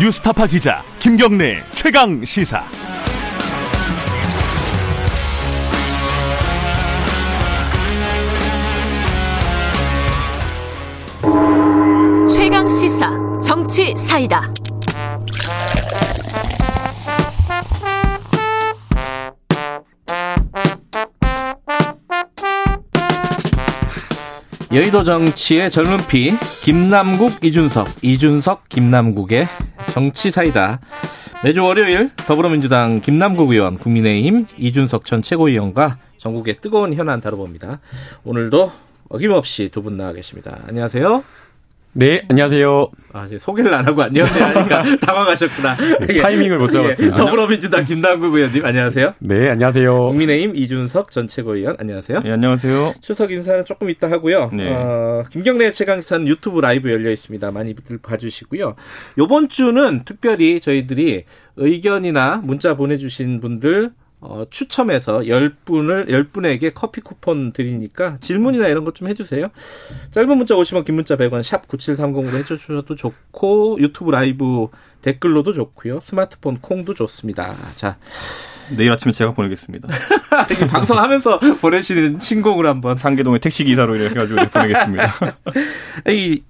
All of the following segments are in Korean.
뉴스타파 기자 김경래 최강 시사. 최강 시사 정치 사이다. 여의도 정치의 젊은 피 김남국 이준석 이준석 김남국의 정치 사이다. 매주 월요일 더불어민주당 김남국 의원 국민의힘 이준석 전 최고위원과 전국의 뜨거운 현안 다뤄봅니다. 오늘도 어김없이 두 분 나와 계십니다. 안녕하세요 네, 안녕하세요. 아, 이제 소개를 안 하고 안녕하세요 하니까 당황하셨구나. 네, 타이밍을 못 잡았습니다. 예, 더불어민주당 김남국 의원님 안녕하세요. 네, 안녕하세요. 국민의힘 이준석 전 최고위원 안녕하세요. 네, 안녕하세요. 추석 인사는 조금 이따 하고요. 네. 어, 김경래 최강사는 유튜브 라이브 열려 있습니다. 많이들 봐주시고요. 요번 주는 특별히 저희들이 의견이나 문자 보내주신 분들 어, 추첨해서 10분을, 10분에게 커피 쿠폰 드리니까 질문이나 이런 것 좀 해주세요. 짧은 문자 50원, 긴 문자 100원, 샵 9730으로 해주셔도 좋고, 유튜브 라이브 댓글로도 좋고요. 스마트폰 콩도 좋습니다. 자. 내일 아침에 제가 보내겠습니다. 방송하면서 보내시는 신공을 한번. 상계동의 택시기사로 이렇게 해가지고 보내겠습니다. 이,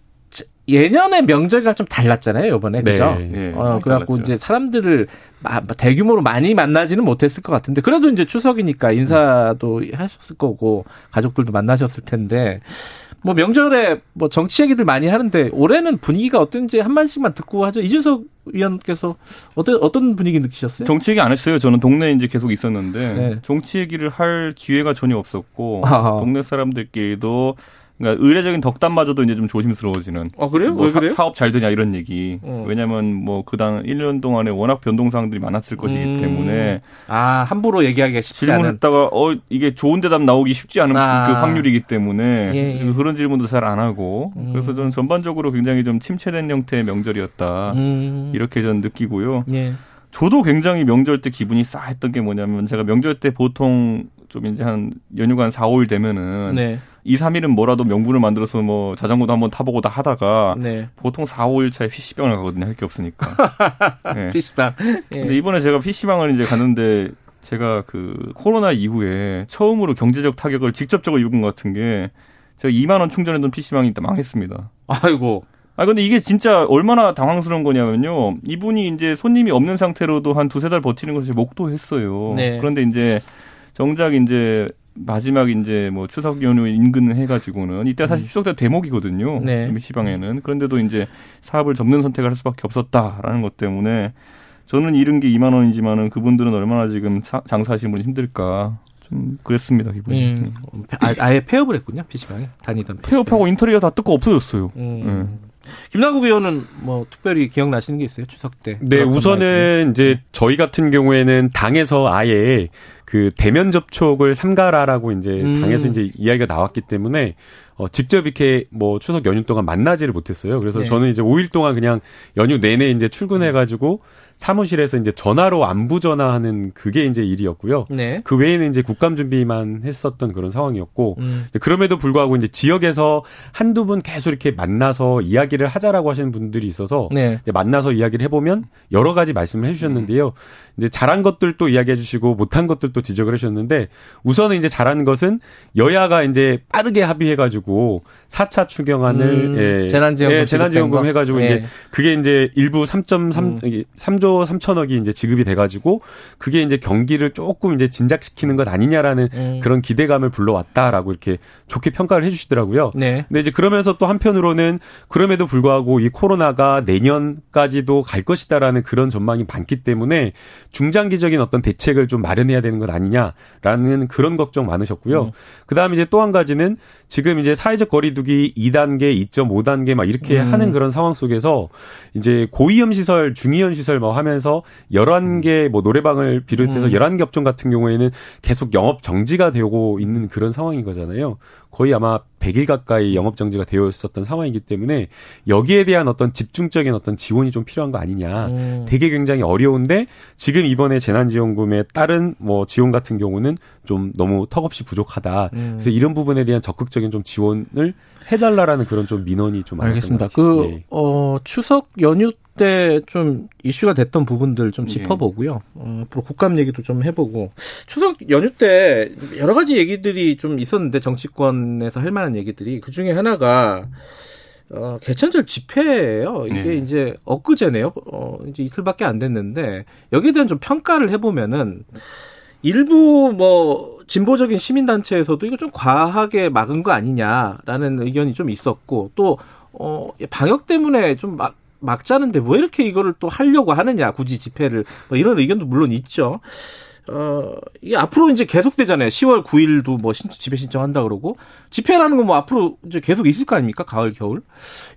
예년의 명절이랑 좀 달랐잖아요, 이번에. 그죠? 네, 네, 어, 그래갖고 달랐죠. 이제 사람들을 마- 대규모로 많이 만나지는 못했을 것 같은데, 그래도 이제 추석이니까 인사도 하셨을 거고, 가족들도 만나셨을 텐데, 뭐 명절에 뭐 정치 얘기들 많이 하는데, 올해는 분위기가 어떤지 한 마디씩만 듣고 하죠. 이준석 위원께서 어떤, 어떤 분위기 느끼셨어요? 정치 얘기 안 했어요. 저는 동네에 이제 계속 있었는데 네. 정치 얘기를 할 기회가 전혀 없었고 아하. 동네 사람들끼리도 그러니까 의례적인 덕담마저도 이제 좀 조심스러워지는. 어, 그래요? 뭐 왜 그래요? 사, 업잘 되냐 이런 얘기. 어. 왜냐하면 뭐 그당 1년 동안에 워낙 변동사항들이 많았을 것이기 음. 때문에 아, 함부로 얘기하기가 쉽지. 질문했다가 어 이게 좋은 대답 나오기 쉽지 않은 아. 그 확률이기 때문에 예, 예. 그런 질문도 잘 안 하고 음. 그래서 저는 전반적으로 굉장히 좀 침체된 형태의 명절이었다 음. 이렇게 저는 느끼고요. 예. 저도 굉장히 명절 때 기분이 싸했던 게 뭐냐면 제가 명절 때 보통 좀 이제 한 연휴가 한 4, 5일 되면은 네. 2, 3일은 뭐라도 명분을 만들어서 뭐 자전거도 한번 타보고 다 하다가 네. 보통 4, 5일 차에 PC방을 가거든요. 할 게 없으니까. 네. PC방. 예. 근데 이번에 제가 PC방을 이제 갔는데 제가 그 코로나 이후에 처음으로 경제적 타격을 직접적으로 입은 것 같은 게 제가 2만 원 충전했던 PC방이 일단 망했습니다. 아이고. 아 근데 이게 진짜 얼마나 당황스러운 거냐면요. 이분이 이제 손님이 없는 상태로도 한 두세 달 버티는 것을 목도했어요. 네. 그런데 이제 정작 이제 마지막 이제 뭐 추석 연휴 인근 해가지고는 이때 사실 추석 때 대목이거든요. 음. 네. 시방에는 그런데도 이제 사업을 접는 선택을 할 수밖에 없었다라는 것 때문에 저는 잃은 게 2만 원이지만은 그분들은 얼마나 지금 사- 장사하시는 분이 힘들까 좀 그랬습니다 기분이. 음, 아, 아예 폐업을 했군요 PC방에 다니던 폐업하고 인터리어 다 뜯고 없어졌어요. 음. 김남국 의원은 뭐 특별히 기억나시는 게 있어요 추석 때? 네, 우선은 이제 저희 같은 경우에는 당에서 아예 그 대면 접촉을 삼가라라고 이제 음. 당에서 이제 이야기가 나왔기 때문에 어 직접 이렇게 뭐 추석 연휴 동안 만나지를 못했어요. 그래서 네. 저는 이제 5일 동안 그냥 연휴 내내 이제 출근해 가지고 사무실에서 이제 전화로 안부 전화하는 그게 이제 일이었고요. 네. 그 외에는 이제 국감 준비만 했었던 그런 상황이었고 음. 그럼에도 불구하고 이제 지역에서 한두 분 계속 이렇게 만나서 이야기를 하자라고 하시는 분들이 있어서 네. 만나서 이야기를 해 보면 여러 가지 말씀을 해 주셨는데요. 이제 잘한 것들도 이야기해 주시고 못한 것들도 지적을 해주셨는데 우선은 이제 잘한 것은 여야가 이제 빠르게 합의해 가지고 4차 추경안을 음, 예, 재난지원금 예, 재난지원금 지급된 거? 해가지고 예. 이제 그게 이제 일부 3.3 음. 이게 3조 3천억이 이제 지급이 돼 가지고 그게 이제 경기를 조금 이제 진작시키는 것 아니냐라는 음. 그런 기대감을 불러왔다라고 이렇게 좋게 평가를 해 주시더라고요. 네. 근데 이제 그러면서 또 한편으로는 그럼에도 불구하고 이 코로나가 내년까지도 갈 것이다라는 그런 전망이 많기 때문에 중장기적인 어떤 대책을 좀 마련해야 되는 것 아니냐라는 그런 걱정 많으셨고요. 음. 그다음에 이제 또 한 가지는 지금 이제 사회적 거리두기 2단계, 2.5단계 막 이렇게 음. 하는 그런 상황 속에서 이제 고위험 시설, 중위험 시설 뭐 하면서 11개 뭐 노래방을 비롯해서 음. 11개 업종 같은 경우에는 계속 영업 정지가 되고 있는 그런 상황인 거잖아요. 거의 아마 100일 가까이 영업 정지가 되어 있었던 상황이기 때문에 여기에 대한 어떤 집중적인 어떤 지원이 좀 필요한 거 아니냐. 음. 되게 굉장히 어려운데 지금 이번에 재난지원금에 따른 뭐 지원 같은 경우는 좀 너무 턱없이 부족하다. 음. 그래서 이런 부분에 대한 적극적인 좀 지원을 해달라라는 그런 좀 민원이 좀 알겠습니다. 그, 네. 어, 추석 연휴 때 좀 이슈가 됐던 부분들 좀 예. 짚어보고요. 어, 앞으로 국감 얘기도 좀 해보고 추석 연휴 때 여러 가지 얘기들이 좀 있었는데 정치권에서 할 만한 얘기들이 그 중에 하나가 어, 개천절 집회예요. 이게 네. 이제 엊그제네요. 어, 이제 이틀밖에 안 됐는데 여기에 대한 좀 평가를 해보면은 일부 뭐 진보적인 시민단체에서도 이거 좀 과하게 막은 거 아니냐라는 의견이 좀 있었고 또 어, 방역 때문에 좀 막, 막자는데 왜 이렇게 이거를 또 하려고 하느냐 굳이 집회를 뭐 이런 의견도 물론 있죠. 어, 이게 앞으로 이제 계속되잖아요. 10월 9일도 뭐 신, 집회 신청한다 그러고 집회라는 건 뭐 앞으로 이제 계속 있을 거 아닙니까? 가을 겨울.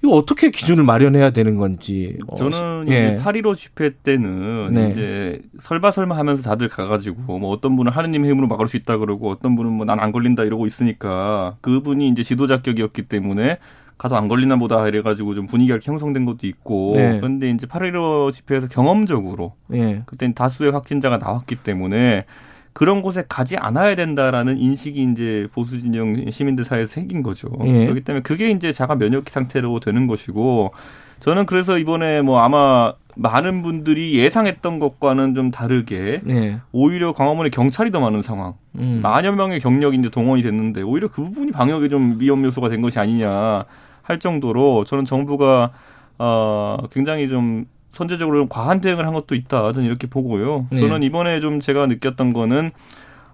이거 어떻게 기준을 마련해야 되는 건지. 어, 저는 시- 이제 8.15 집회 때는 네. 이제 설바설마 하면서 다들 가가지고 뭐 어떤 분은 하느님의 힘으로 막을 수 있다 그러고 어떤 분은 뭐 난 안 걸린다 이러고 있으니까 그분이 이제 지도자격이었기 때문에 가도 안 걸리나 보다 이래가지고 좀 분위기가 형성된 것도 있고 네. 그런데 이제 8.15 집회에서 경험적으로 예. 그땐 다수의 확진자가 나왔기 때문에 그런 곳에 가지 않아야 된다라는 인식이 이제 보수 진영 시민들 사이에서 생긴 거죠. 예. 그렇기 때문에 그게 이제 자가 면역 상태로 되는 것이고 저는 그래서 이번에 뭐 아마 많은 분들이 예상했던 것과는 좀 다르게 예. 오히려 광화문에 경찰이 더 많은 상황. 음. 만여 명의 경력이 이제 동원이 됐는데 오히려 그 부분이 방역에 좀 위험 요소가 된 것이 아니냐 할 정도로 저는 정부가 어 굉장히 좀 선제적으로 좀 과한 대응을 한 것도 있다. 저는 이렇게 보고요. 네. 저는 이번에 좀 제가 느꼈던 거는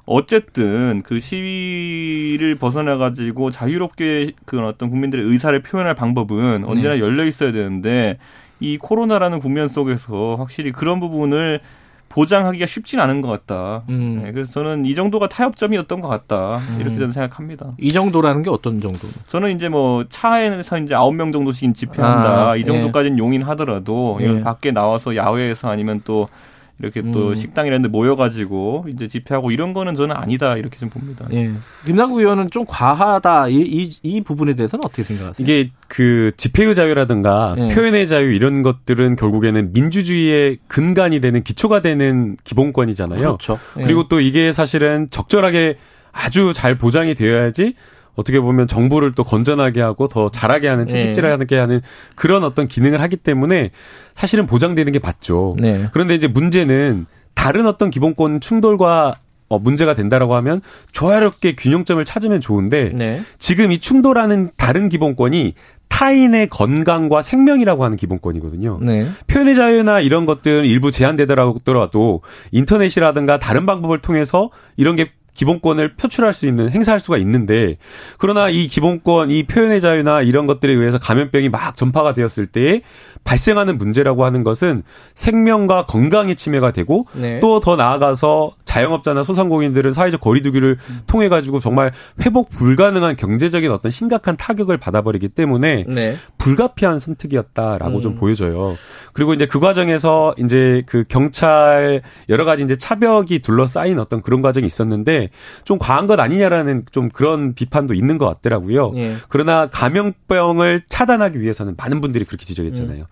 어쨌든 그 시위를 벗어나 가지고 자유롭게 그 어떤 국민들의 의사를 표현할 방법은 언제나 네. 열려 있어야 되는데 이 코로나라는 국면 속에서 확실히 그런 부분을 보장하기가 쉽진 않은 것 같다. 음. 네, 그래서 저는 이 정도가 타협점이었던 것 같다. 이렇게 음. 저는 생각합니다. 이 정도라는 게 어떤 정도? 저는 이제 뭐 차에서 이제 아홉 명 정도씩 집회한다. 아, 이 정도까지는 용인하더라도 예. 밖에 나와서 야외에서 아니면 또 이렇게 또 음. 식당 이런 데 모여가지고 이제 집회하고 이런 거는 저는 아니다. 이렇게 좀 봅니다. 예. 김남국 의원은 좀 과하다. 이, 이, 이 부분에 대해서는 어떻게 생각하세요? 이게 그 집회의 자유라든가 예. 표현의 자유 이런 것들은 결국에는 민주주의의 근간이 되는 기초가 되는 기본권이잖아요. 그렇죠. 예. 그리고 또 이게 사실은 적절하게 아주 잘 보장이 되어야지 어떻게 보면 정부를 또 건전하게 하고 더 잘하게 하는 채찍질을 하게 하는 그런 어떤 기능을 하기 때문에 사실은 보장되는 게 맞죠. 네. 그런데 이제 문제는 다른 어떤 기본권 충돌과 어, 문제가 된다라고 하면 조화롭게 균형점을 찾으면 좋은데 네. 지금 이 충돌하는 다른 기본권이 타인의 건강과 생명이라고 하는 기본권이거든요. 네. 표현의 자유나 이런 것들은 일부 제한되더라도 인터넷이라든가 다른 방법을 통해서 이런 게 기본권을 표출할 수 있는 행사할 수가 있는데 그러나 이 기본권 이 표현의 자유나 이런 것들에 의해서 감염병이 막 전파가 되었을 때 발생하는 문제라고 하는 것은 생명과 건강의 침해가 되고 네. 또더 나아가서 자영업자나 소상공인들은 사회적 거리두기를 통해 가지고 정말 회복 불가능한 경제적인 어떤 심각한 타격을 받아버리기 때문에 네. 불가피한 선택이었다라고 음. 좀 보여져요. 그리고 이제 그 과정에서 이제 그 경찰 여러 가지 이제 차벽이 둘러싸인 어떤 그런 과정이 있었는데 좀 과한 것 아니냐라는 좀 그런 비판도 있는 것 같더라고요. 예. 그러나 감염병을 차단하기 위해서는 많은 분들이 그렇게 지적했잖아요.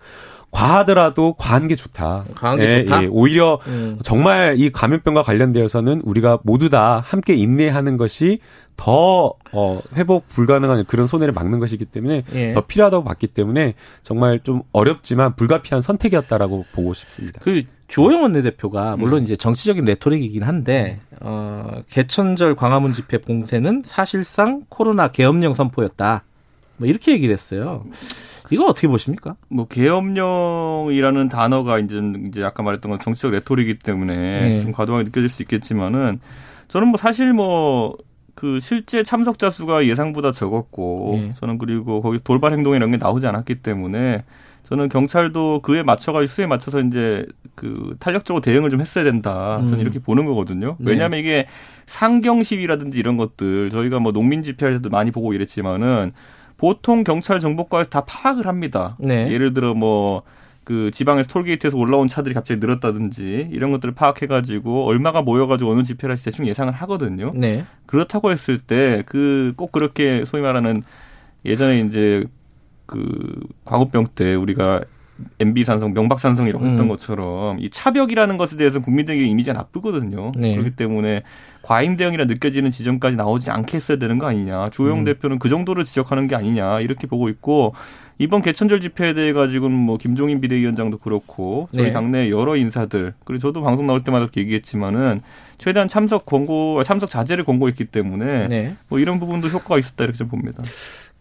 과하더라도 과한 게 좋다. 과한 게 예, 좋다? 예. 오히려 음. 정말 이 감염병과 관련되어서는 우리가 모두 다 함께 인내하는 것이 더 어, 회복 불가능한 그런 손해를 막는 것이기 때문에 예. 더 필요하다고 봤기 때문에 정말 좀 어렵지만 불가피한 선택이었다라고 보고 싶습니다. 그 주호영 원내대표가 물론 이제 정치적인 레토릭이긴 한데 어, 개천절 광화문 집회 봉쇄는 사실상 코로나 계엄령 선포였다. 뭐 이렇게 얘기를 했어요. 이거 어떻게 보십니까? 뭐 계엄령이라는 단어가 이제 이제 아까 말했던 건 정치적 레토릭이기 때문에 네. 좀 과도하게 느껴질 수 있겠지만은 저는 뭐 사실 뭐 그 실제 참석자 수가 예상보다 적었고 네. 저는 그리고 거기 돌발 행동 이런 게 나오지 않았기 때문에 저는 경찰도 그에 맞춰가 수에 맞춰서 이제 그 탄력적으로 대응을 좀 했어야 된다. 저는 음. 이렇게 보는 거거든요. 네. 왜냐하면 이게 상경 시위라든지 이런 것들 저희가 뭐 농민 집회할 때도 많이 보고 이랬지만은 보통 경찰 정보과에서 다 파악을 합니다. 네. 예를 들어 뭐 그 지방에서 톨게이트에서 올라온 차들이 갑자기 늘었다든지 이런 것들을 파악해가지고 얼마가 모여가지고 어느 집회를 할지 대충 예상을 하거든요. 네. 그렇다고 했을 때 그 꼭 그렇게 소위 말하는 예전에 이제 그 광우병 때 우리가 MB 산성, 명박 산성이라고 했던 음. 것처럼 이 차벽이라는 것에 대해서 국민들에게 이미지가 나쁘거든요. 네. 그렇기 때문에 과잉 대응이라 느껴지는 지점까지 나오지 않게 했어야 되는 거 아니냐. 주호영 음. 대표는 그 정도를 지적하는 게 아니냐 이렇게 보고 있고 이번 개천절 집회에 대해 가지고는 뭐 김종인 비대위원장도 그렇고 저희 네. 당내 여러 인사들 그리고 저도 방송 나올 때마다 그렇게 얘기했지만은 최대한 참석 권고 참석 자제를 권고했기 때문에 네. 뭐 이런 부분도 효과가 있었다 이렇게 좀 봅니다.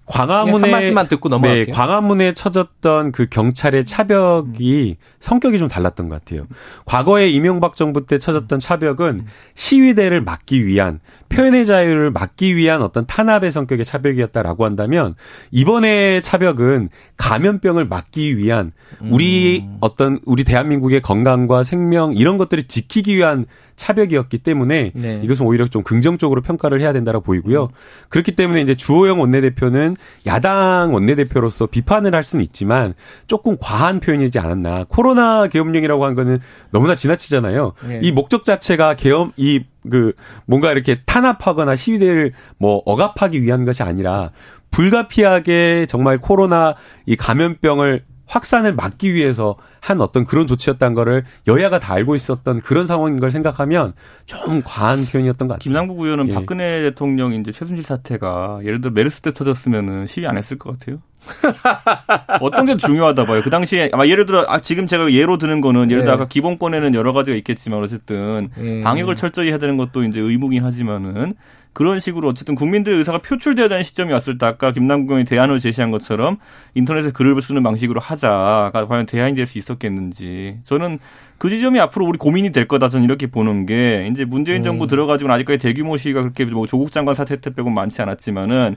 한 광화문에 말씀만 듣고 넘어갈게요. 네, 광화문에 쳐졌던 그 경찰의 차벽이 성격이 좀 달랐던 것 같아요. 과거에 이명박 정부 때 쳐졌던 차벽은 시위대를 막기 위한 표현의 자유를 막기 위한 어떤 탄압의 성격의 차벽이었다라고 한다면 이번에 차벽은 감염병을 막기 위한 우리 음. 어떤 우리 대한민국의 건강과 생명 이런 것들을 지키기 위한 차벽이었기 때문에 네. 이것은 오히려 좀 긍정적으로 평가를 해야 된다고 보이고요. 그렇기 때문에 이제 주호영 원내대표는 야당 원내대표로서 비판을 할 수는 있지만 조금 과한 표현이지 않았나. 코로나 계엄령이라고 한 거는 너무나 지나치잖아요. 네. 이 목적 자체가 계엄 이 그 뭔가 이렇게 탄압하거나 시위대를 뭐 억압하기 위한 것이 아니라 불가피하게 정말 코로나 이 감염병을 확산을 막기 위해서 한 어떤 그런 조치였다는 거를 여야가 다 알고 있었던 그런 상황인 걸 생각하면 좀 과한 표현이었던 것 같아요. 김남국 의원은 예. 박근혜 대통령 이제 최순실 사태가 예를 들어 메르스 때 터졌으면은 시위 안 했을 것 같아요. 어떤 게 중요하다 봐요. 그 당시에 아마 예를 들어 아 지금 제가 예로 드는 거는 예를 들어 네. 아까 기본권에는 여러 가지가 있겠지만 어쨌든 음. 방역을 철저히 해야 되는 것도 이제 의무긴 하지만은 그런 식으로 어쨌든 국민들의 의사가 표출돼야 되는 시점이 왔을 때 아까 김남국 의원이 대안을 제시한 것처럼 인터넷에 글을 쓰는 방식으로 하자가 과연 대안이 될 수 있었겠는지. 저는 그 지점이 앞으로 우리 고민이 될 거다. 저는 이렇게 보는 게 이제 문재인 정부 들어가지고는 아직까지 대규모 시위가 그렇게 뭐 조국 장관 사태 때 빼고 많지 않았지만은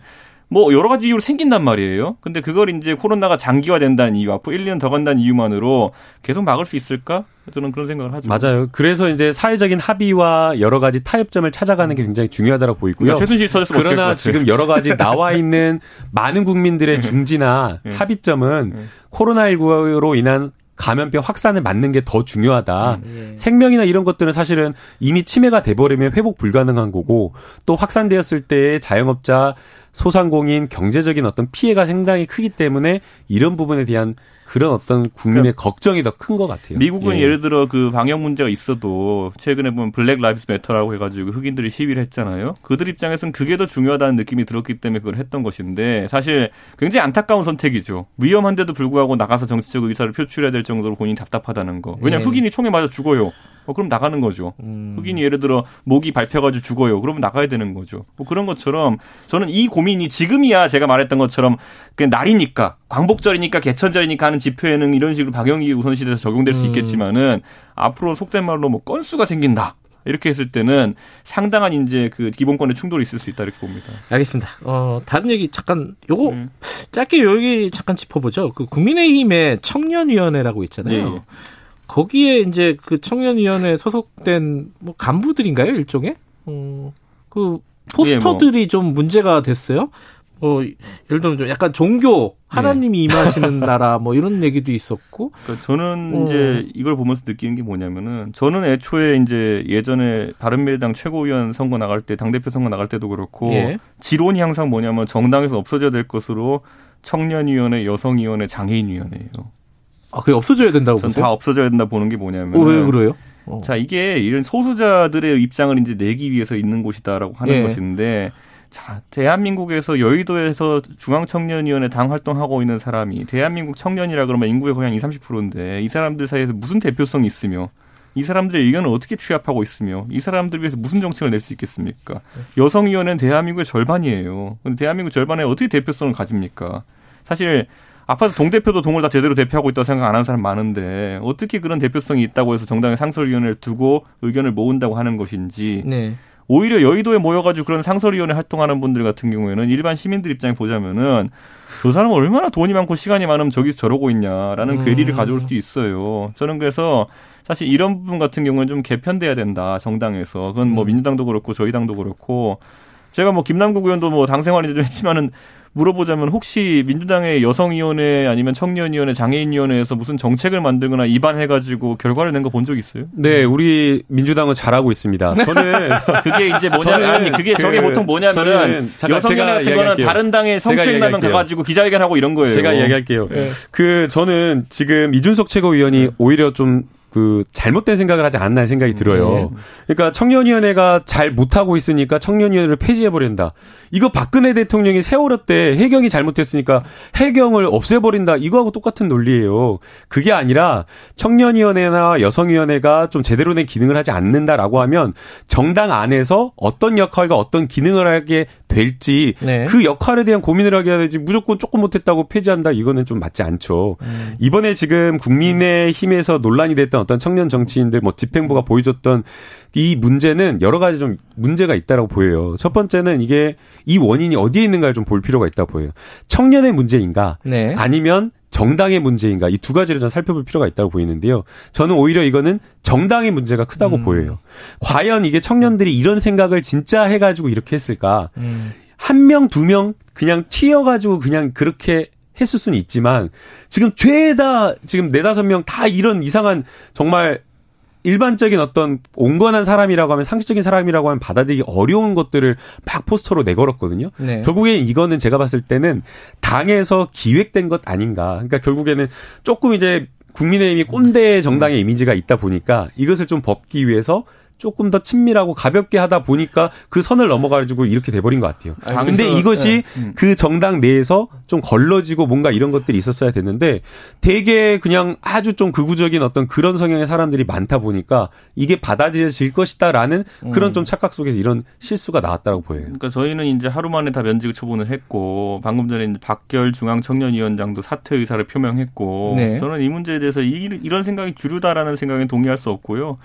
뭐 여러 가지 이유로 생긴단 말이에요. 근데 그걸 이제 코로나가 장기화된다는 이유, 앞으로 1년 더 간다는 이유만으로 계속 막을 수 있을까? 저는 그런 생각을 하죠. 맞아요. 그래서 이제 사회적인 합의와 여러 가지 타협점을 찾아가는 게 굉장히 중요하다고 보이고요. 그러니까 그러나. 지금 여러 가지 나와 있는 많은 국민들의 중지나 네. 합의점은 네. 코로나19로 인한 감염병 확산을 막는 게 더 중요하다. 예. 생명이나 이런 것들은 사실은 이미 침해가 돼버리면 회복 불가능한 거고 또 확산되었을 때 자영업자, 소상공인, 경제적인 어떤 피해가 상당히 크기 때문에 이런 부분에 대한 그런 어떤 국민의 걱정이 더 큰 것 같아요. 미국은 예. 예. 를 들어 그 방역 문제가 있어도 최근에 보면 Black Lives Matter라고 해가지고 흑인들이 시위를 했잖아요. 그들 입장에서는 그게 더 중요하다는 느낌이 들었기 때문에 그걸 했던 것인데 사실 굉장히 안타까운 선택이죠. 위험한데도 불구하고 나가서 정치적 의사를 표출해야 될 정도로 본인이 답답하다는 거. 왜냐하면 예. 흑인이 총에 맞아 죽어요. 어, 그럼 나가는 거죠. 음. 흑인이 예를 들어 목이 밟혀가지고 죽어요. 그러면 나가야 되는 거죠. 뭐 그런 것처럼 저는 이 고민이 지금이야 제가 말했던 것처럼 그냥 날이니까 광복절이니까 개천절이니까 하는 집회에는 이런 식으로 방역이 우선시돼서 적용될 수 음. 있겠지만은 앞으로 속된 말로 뭐 건수가 생긴다. 이렇게 했을 때는 상당한 이제 그 기본권의 충돌이 있을 수 있다 이렇게 봅니다. 알겠습니다. 어, 다른 얘기 잠깐 요거 음. 짧게 여기 잠깐 짚어보죠. 그 국민의힘의 청년위원회라고 있잖아요. 예, 예. 거기에 이제 그 청년위원회 소속된 뭐 간부들인가요 일종의? 어, 그 포스터들이 좀 문제가 됐어요. 어, 예를 들면 좀 약간 종교 하나님이 임하시는 나라 뭐 이런 얘기도 있었고. 그러니까 저는 어. 이제 이걸 보면서 느끼는 게 뭐냐면은 저는 애초에 이제 예전에 바른미래당 최고위원 선거 나갈 때 당대표 선거 나갈 때도 그렇고 예. 지론이 항상 뭐냐면 정당에서 없어져야 될 것으로 청년위원회, 여성위원회, 장애인위원회예요. 아, 그게 없어져야 된다고 전 보세요? 다 없어져야 된다 보는 게 뭐냐면 어, 왜 그래요? 어. 자 이게 이런 소수자들의 입장을 이제 내기 위해서 있는 곳이다라고 하는 예. 것인데 자 대한민국에서 여의도에서 중앙청년위원회 당 활동하고 있는 사람이 대한민국 청년이라 그러면 인구의 거의 한 2, 30%인데 이 사람들 사이에서 무슨 대표성이 있으며 이 사람들의 의견을 어떻게 취합하고 있으며 이 사람들 위해서 무슨 정책을 낼 수 있겠습니까? 여성위원회는 대한민국의 절반이에요. 근데 대한민국 절반에 어떻게 대표성을 가집니까? 사실 아파트 동대표도 동을 다 제대로 대표하고 있다고 생각 안 하는 사람 많은데 어떻게 그런 대표성이 있다고 해서 정당의 상설위원회를 두고 의견을 모은다고 하는 것인지 네. 오히려 여의도에 모여가지고 그런 상설위원회 활동하는 분들 같은 경우에는 일반 시민들 입장에 보자면은 저 사람은 얼마나 돈이 많고 시간이 많으면 저기서 저러고 있냐라는 음. 괴리를 가져올 수도 있어요. 저는 그래서 사실 이런 부분 같은 경우는 좀 개편돼야 된다 정당에서 그건 뭐 음. 민주당도 그렇고 저희 당도 그렇고 제가 뭐 김남국 의원도 뭐 당 생활이 좀 했지만은 물어보자면 혹시 민주당의 여성위원회 아니면 청년위원회 장애인위원회에서 무슨 정책을 만들거나 입안해가지고 결과를 낸 거 본 적 있어요? 네, 우리 민주당은 잘하고 있습니다. 저는 그게 이제 뭐냐 저는 아니 그게 그- 저게 보통 뭐냐면은 여성위원회 같은 거는. 다른 당의 성추행라면 이야기할게요. 가가지고 기자회견하고 이런 거예요. 제가 이야기할게요. 네. 그 저는 지금 이준석 최고위원이 오히려 좀 그 잘못된 생각을 하지 않나 생각이 들어요. 그러니까 청년위원회가 잘 못하고 있으니까 청년위원회를 폐지해버린다. 이거 박근혜 대통령이 세월호 때 해경이 잘못했으니까 해경을 없애버린다. 이거하고 똑같은 논리예요. 그게 아니라 청년위원회나 여성위원회가 좀 제대로 된 기능을 하지 않는다라고 하면 정당 안에서 어떤 역할과 어떤 기능을 하게 될지 네. 그 역할에 대한 고민을 하게 해야지 무조건 조금 못했다고 폐지한다 이거는 좀 맞지 않죠. 음. 이번에 지금 국민의 힘에서 논란이 됐던 어떤 청년 정치인들 뭐 집행부가 보여줬던 이 문제는 여러 가지 좀 문제가 있다라고 보여요. 첫 번째는 이게 이 원인이 어디에 있는가를 좀 볼 필요가 있다 보여요. 청년의 문제인가 네. 아니면 정당의 문제인가 이 두 가지를 좀 살펴볼 필요가 있다고 보이는데요. 저는 오히려 이거는 정당의 문제가 크다고 음. 보여요. 과연 이게 청년들이 이런 생각을 진짜 해가지고 이렇게 했을까? 음. 한 명, 두 명 그냥 튀어가지고 그냥 그렇게 했을 수는 있지만 지금 죄다 지금 네다섯 명 다 이런 이상한 정말 일반적인 어떤 온건한 사람이라고 하면 상식적인 사람이라고 하면 받아들이기 어려운 것들을 막 포스터로 내걸었거든요. 네. 결국엔 이거는 제가 봤을 때는 당에서 기획된 것 아닌가. 그러니까 결국에는 조금 이제 국민의힘이 꼰대 정당의 이미지가 있다 보니까 이것을 좀 벗기 위해서 조금 더 친밀하고 가볍게 하다 보니까 그 선을 넘어가지고 이렇게 돼버린 것 같아요. 당에서- 근데 이것이 음. 그 정당 내에서 좀 걸러지고 뭔가 이런 것들이 있었어야 됐는데 되게 그냥 아주 좀 극우적인 어떤 그런 성향의 사람들이 많다 보니까 이게 받아들여질 것이다라는 그런 좀 착각 속에서 이런 실수가 나왔다고 보여요. 그러니까 저희는 이제 하루 만에 다 면직 처분을 했고 방금 전에 이제 박결 중앙청년위원장도 사퇴 의사를 표명했고 네. 저는 이 문제에 대해서 이, 이런 생각이 주류다라는 생각에 동의할 수 없고요.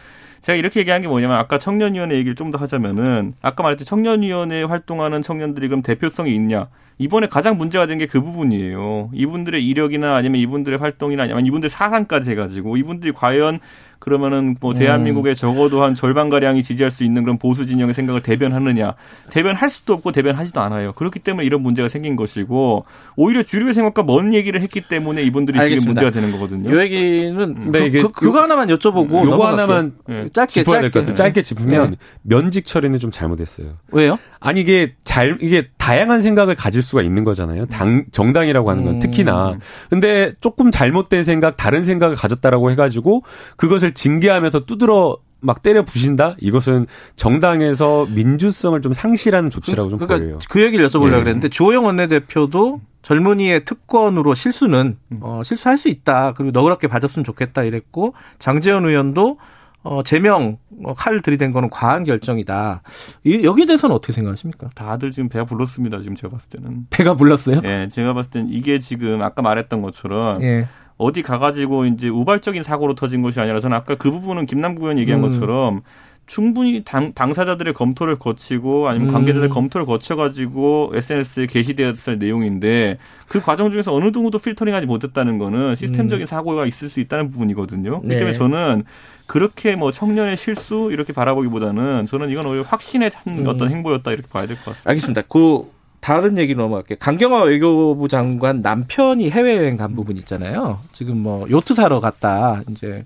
제가 이렇게 얘기한 게 뭐냐 면 아까 청년위원회 얘기를 좀 더 하자면은 아까 말했듯이 청년위원회 활동하는 청년들이 그럼 대표성이 있냐? 이번에 가장 문제가 된 게 그 부분이에요. 이분들의 이력이나 아니면 이분들의 활동이나 아니면 이분들 사상까지 해가지고 이분들이 과연 그러면은 뭐 대한민국의 적어도 한 절반 가량이 지지할 수 있는 그런 보수 진영의 생각을 대변하느냐? 대변할 수도 없고 대변하지도 않아요. 그렇기 때문에 이런 문제가 생긴 것이고 오히려 주류의 생각과 먼 얘기를 했기 때문에 이분들이 알겠습니다. 지금 문제가 되는 거거든요. 요 얘기는 네, 그, 이게 그, 그거 요- 하나만 여쭤보고 요거 넘어갈게요. 하나만 예. 짧게 짚어야 될것 짧게 같아요. 짧게 짚으면 네. 면직 처리는 좀 잘못했어요. 왜요? 아니 이게 잘 이게 다양한 생각을 가질 수가 있는 거잖아요. 당 정당이라고 하는 건 음. 특히나. 근데 조금 잘못된 생각, 다른 생각을 가졌다라고 해가지고 그것을 징계하면서 두드러 막 때려 부신다? 이것은 정당에서 민주성을 좀 상실하는 조치라고 좀 그러니까 보여요. 그 얘기를 여쭤보려고 예. 그랬는데 조영 원내대표도 젊은이의 특권으로 실수는 어, 실수할 수 있다. 그리고 너그럽게 봐줬으면 좋겠다 이랬고 장재현 의원도 어, 제명 어, 칼 들이댄 거는 과한 결정이다. 이, 여기에 대해서는 어떻게 생각하십니까? 다들 지금 배가 불렀습니다. 지금 제가 봤을 때는. 배가 불렀어요? 예, 제가 봤을 땐 이게 지금 아까 말했던 것처럼 예. 어디 가가지고 이제 우발적인 사고로 터진 것이 아니라 저는 아까 그 부분은 김남국 의원 얘기한 음. 것처럼 충분히 당, 당사자들의 검토를 거치고 아니면 음. 관계자들 검토를 거쳐가지고 SNS에 게시되었을 내용인데 그 과정 중에서 어느 정도 필터링하지 못했다는 거는 시스템적인 사고가 있을 수 있다는 부분이거든요. 음. 네. 그렇기 때문에 저는 그렇게 뭐 청년의 실수 이렇게 바라보기보다는 저는 이건 오히려 확신의 한 음. 어떤 행보였다 이렇게 봐야 될 것 같습니다. 알겠습니다. 그 다른 얘기로 넘어갈게요. 강경화 외교부 장관 남편이 해외여행 간 부분 있잖아요. 지금 뭐 요트 사러 갔다. 이제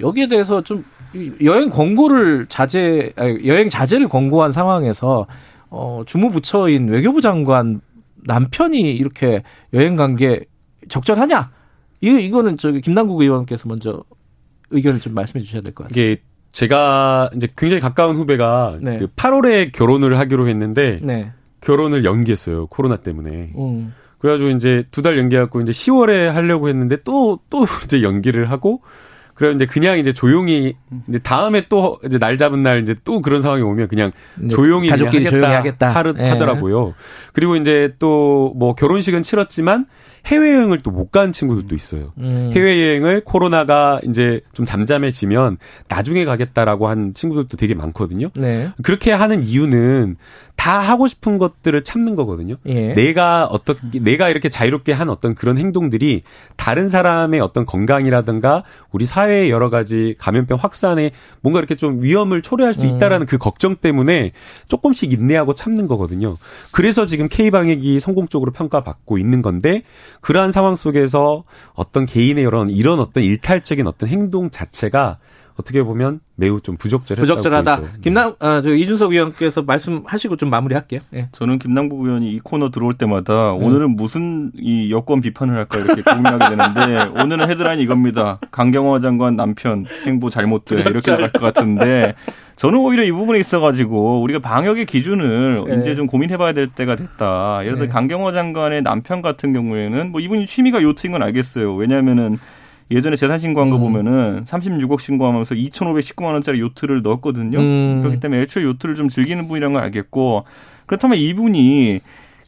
여기에 대해서 좀이 여행 권고를 자제, 아니, 여행 자제를 권고한 상황에서 어, 주무부처인 외교부 장관 남편이 이렇게 여행 간 게 적절하냐? 이 이거는 저기 김남국 의원께서 먼저 의견을 좀 말씀해 주셔야 될 것 같아요. 이게 제가 이제 굉장히 가까운 후배가 네. 그 8월에 결혼을 하기로 했는데 네. 결혼을 연기했어요. 코로나 때문에. 음. 그래가지고 이제 두 달 연기하고 이제 10월에 하려고 했는데 또, 또 이제 연기를 하고 그래 이제 그냥 이제 조용히 이제 다음에 또 이제 날 잡은 날 이제 또 그런 상황이 오면 그냥 조용히 가족끼리 하겠다, 조용히 하겠다. 예. 하더라고요. 그리고 이제 또 뭐 결혼식은 치렀지만 해외여행을 또못간 친구들도 있어요. 음. 해외여행을 코로나가 이제 좀 잠잠해지면 나중에 가겠다라고 한 친구들도 되게 많거든요. 네. 그렇게 하는 이유는 다 하고 싶은 것들을 참는 거거든요. 예. 내가 어떻게 내가 이렇게 자유롭게 한 어떤 그런 행동들이 다른 사람의 어떤 건강이라든가 우리 사회 사회의 여러 가지 감염병 확산에 뭔가 이렇게 좀 위험을 초래할 수 있다라는 그 걱정 때문에 조금씩 인내하고 참는 거거든요. 그래서 지금 K 방역이 성공적으로 평가받고 있는 건데 그러한 상황 속에서 어떤 개인의 이런 이런 어떤 일탈적인 어떤 행동 자체가 어떻게 보면 매우 좀 부적절했다고 부적절하다. 보이죠. 김남 아, 저 이준석 의원께서 말씀하시고 좀 마무리할게요. 예. 저는 김남국 의원이 이 코너 들어올 때마다 오늘은 무슨 이 여권 비판을 할까 이렇게 고민하게 되는데 오늘은 헤드라인 이겁니다. 강경화 장관 남편 행보 잘못돼 이렇게 나갈 것 같은데 저는 오히려 이 부분에 있어가지고 우리가 방역의 기준을 네. 이제 좀 고민해봐야 될 때가 됐다. 예를 들어 네. 강경화 장관의 남편 같은 경우에는 뭐 이분이 취미가 요트인 건 알겠어요. 왜냐하면은 예전에 재산 신고한 거 음. 보면은 36억 신고하면서 2,519만 원짜리 요트를 넣었거든요. 음. 그렇기 때문에 애초에 요트를 좀 즐기는 분이라는 걸 알겠고 그렇다면 이분이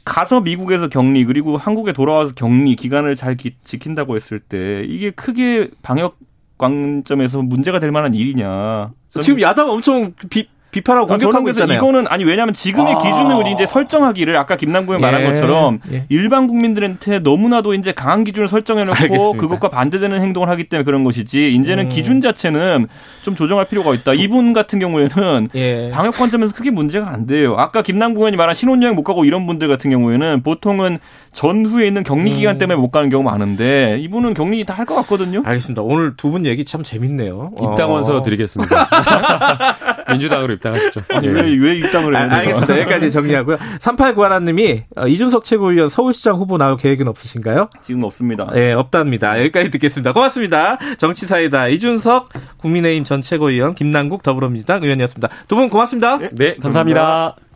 가서 미국에서 격리 그리고 한국에 돌아와서 격리 기간을 잘 기- 지킨다고 했을 때 이게 크게 방역 관점에서 문제가 될 만한 일이냐. 지금 야당 엄청 비, 비판하고 공격하고 있잖아요. 이거는 아니 왜냐하면 지금의 아. 기준을 이제 설정하기를 아까 김남국 의원 말한 예, 것처럼 예. 일반 국민들한테 너무나도 이제 강한 기준을 설정해놓고 알겠습니다. 그것과 반대되는 행동을 하기 때문에 그런 것이지 이제는 음. 기준 자체는 좀 조정할 필요가 있다. 이분 같은 경우에는 예. 방역 관점에서 크게 문제가 안 돼요. 아까 김남국 의원이 말한 신혼여행 못 가고 이런 분들 같은 경우에는 보통은 전후에 있는 격리 기간 음. 때문에 못 가는 경우 많은데 이분은 격리 다 할 것 같거든요. 알겠습니다. 오늘 두 분 얘기 참 재밌네요. 입당 어. 원서 드리겠습니다. 민주당으로 입당 하시죠. 아니, 예. 왜, 왜 입당을 해요? 아, 알겠습니다. 여기까지 정리하고요. 3891님이 어, 이준석 최고위원 서울시장 후보 나올 계획은 없으신가요? 지금 없습니다. 예, 없답니다. 여기까지 듣겠습니다. 고맙습니다. 정치사이다 이준석 국민의힘 전 최고위원 김남국 더불어민주당 의원이었습니다. 두 분 고맙습니다. 네, 감사합니다.